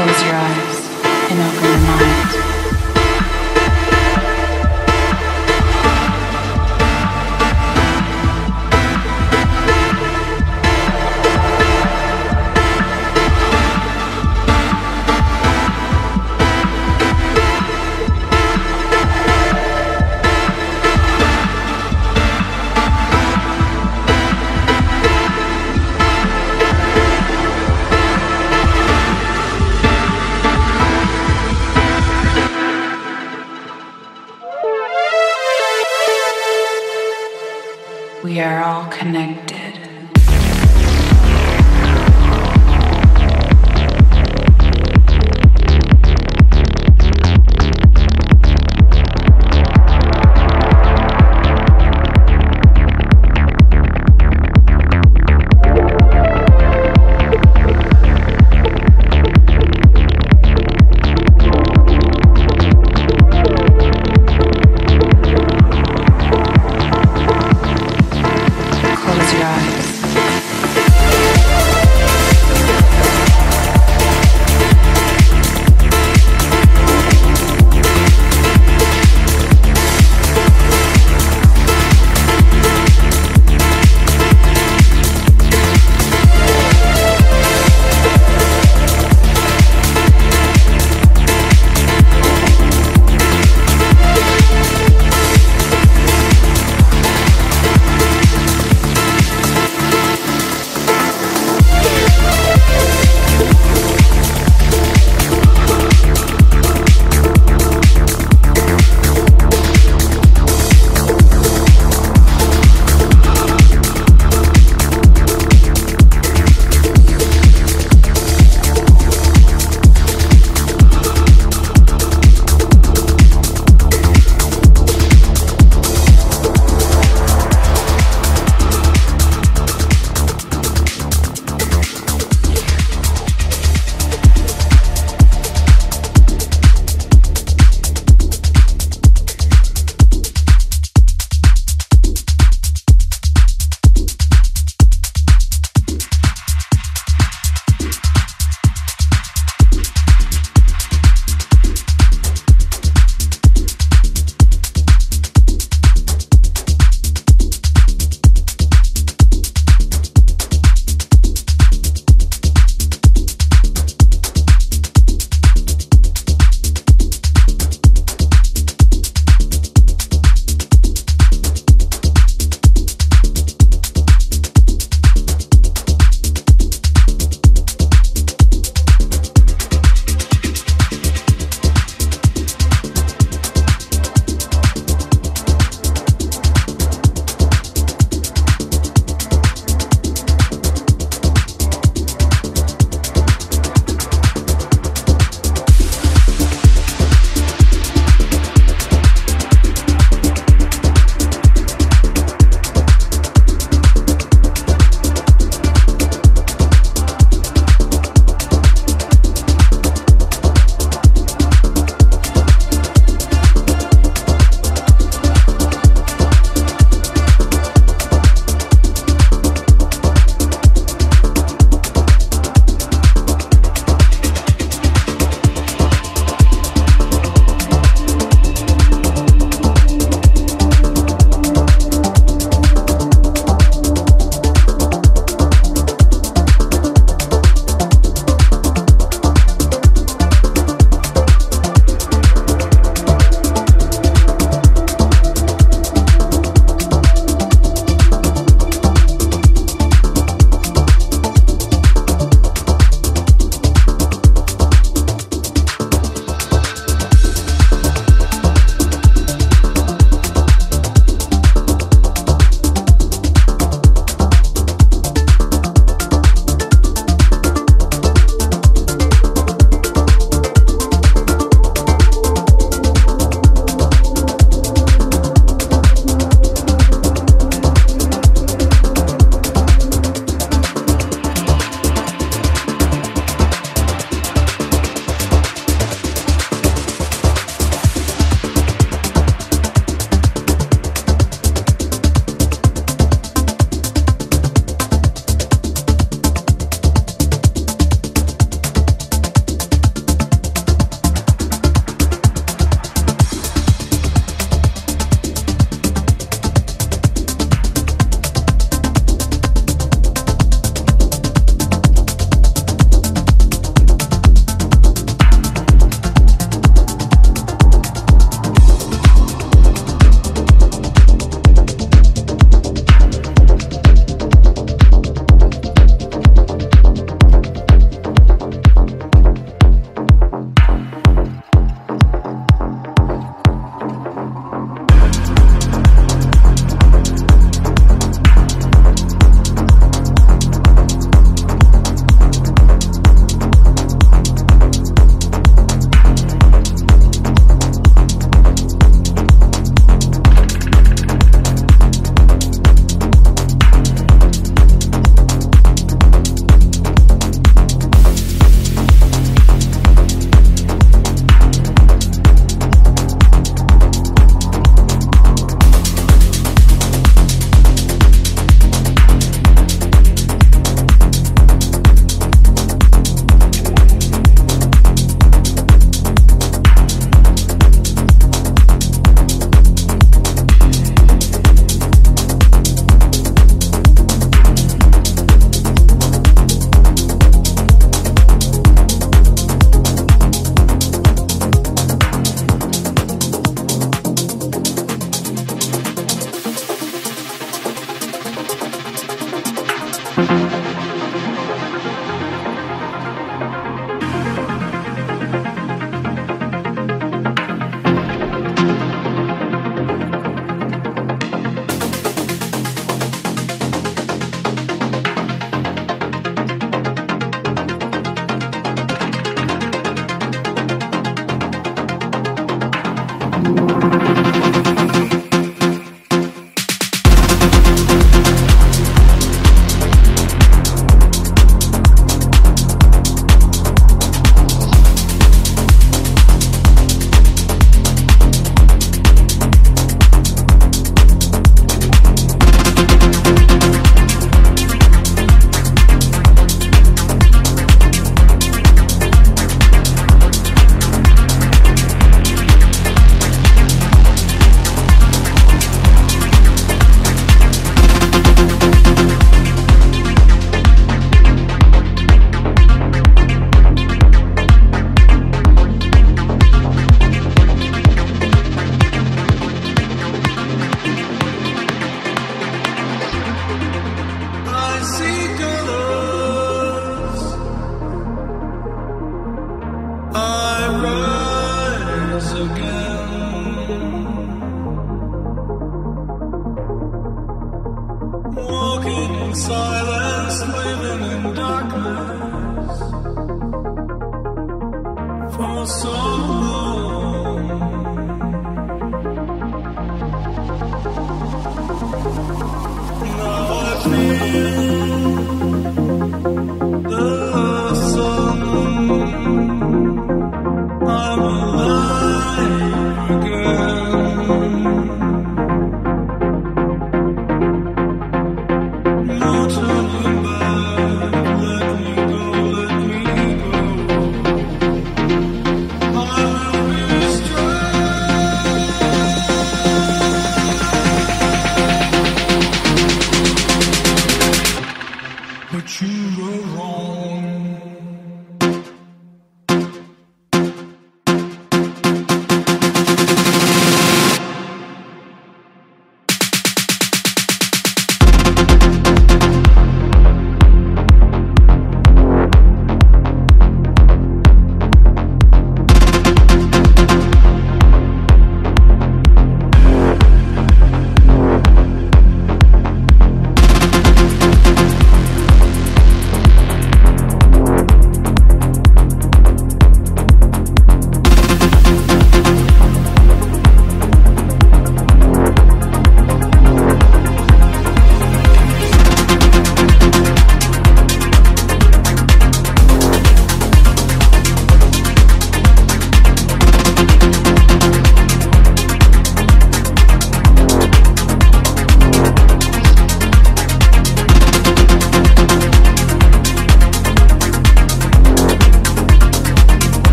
Close your eyes.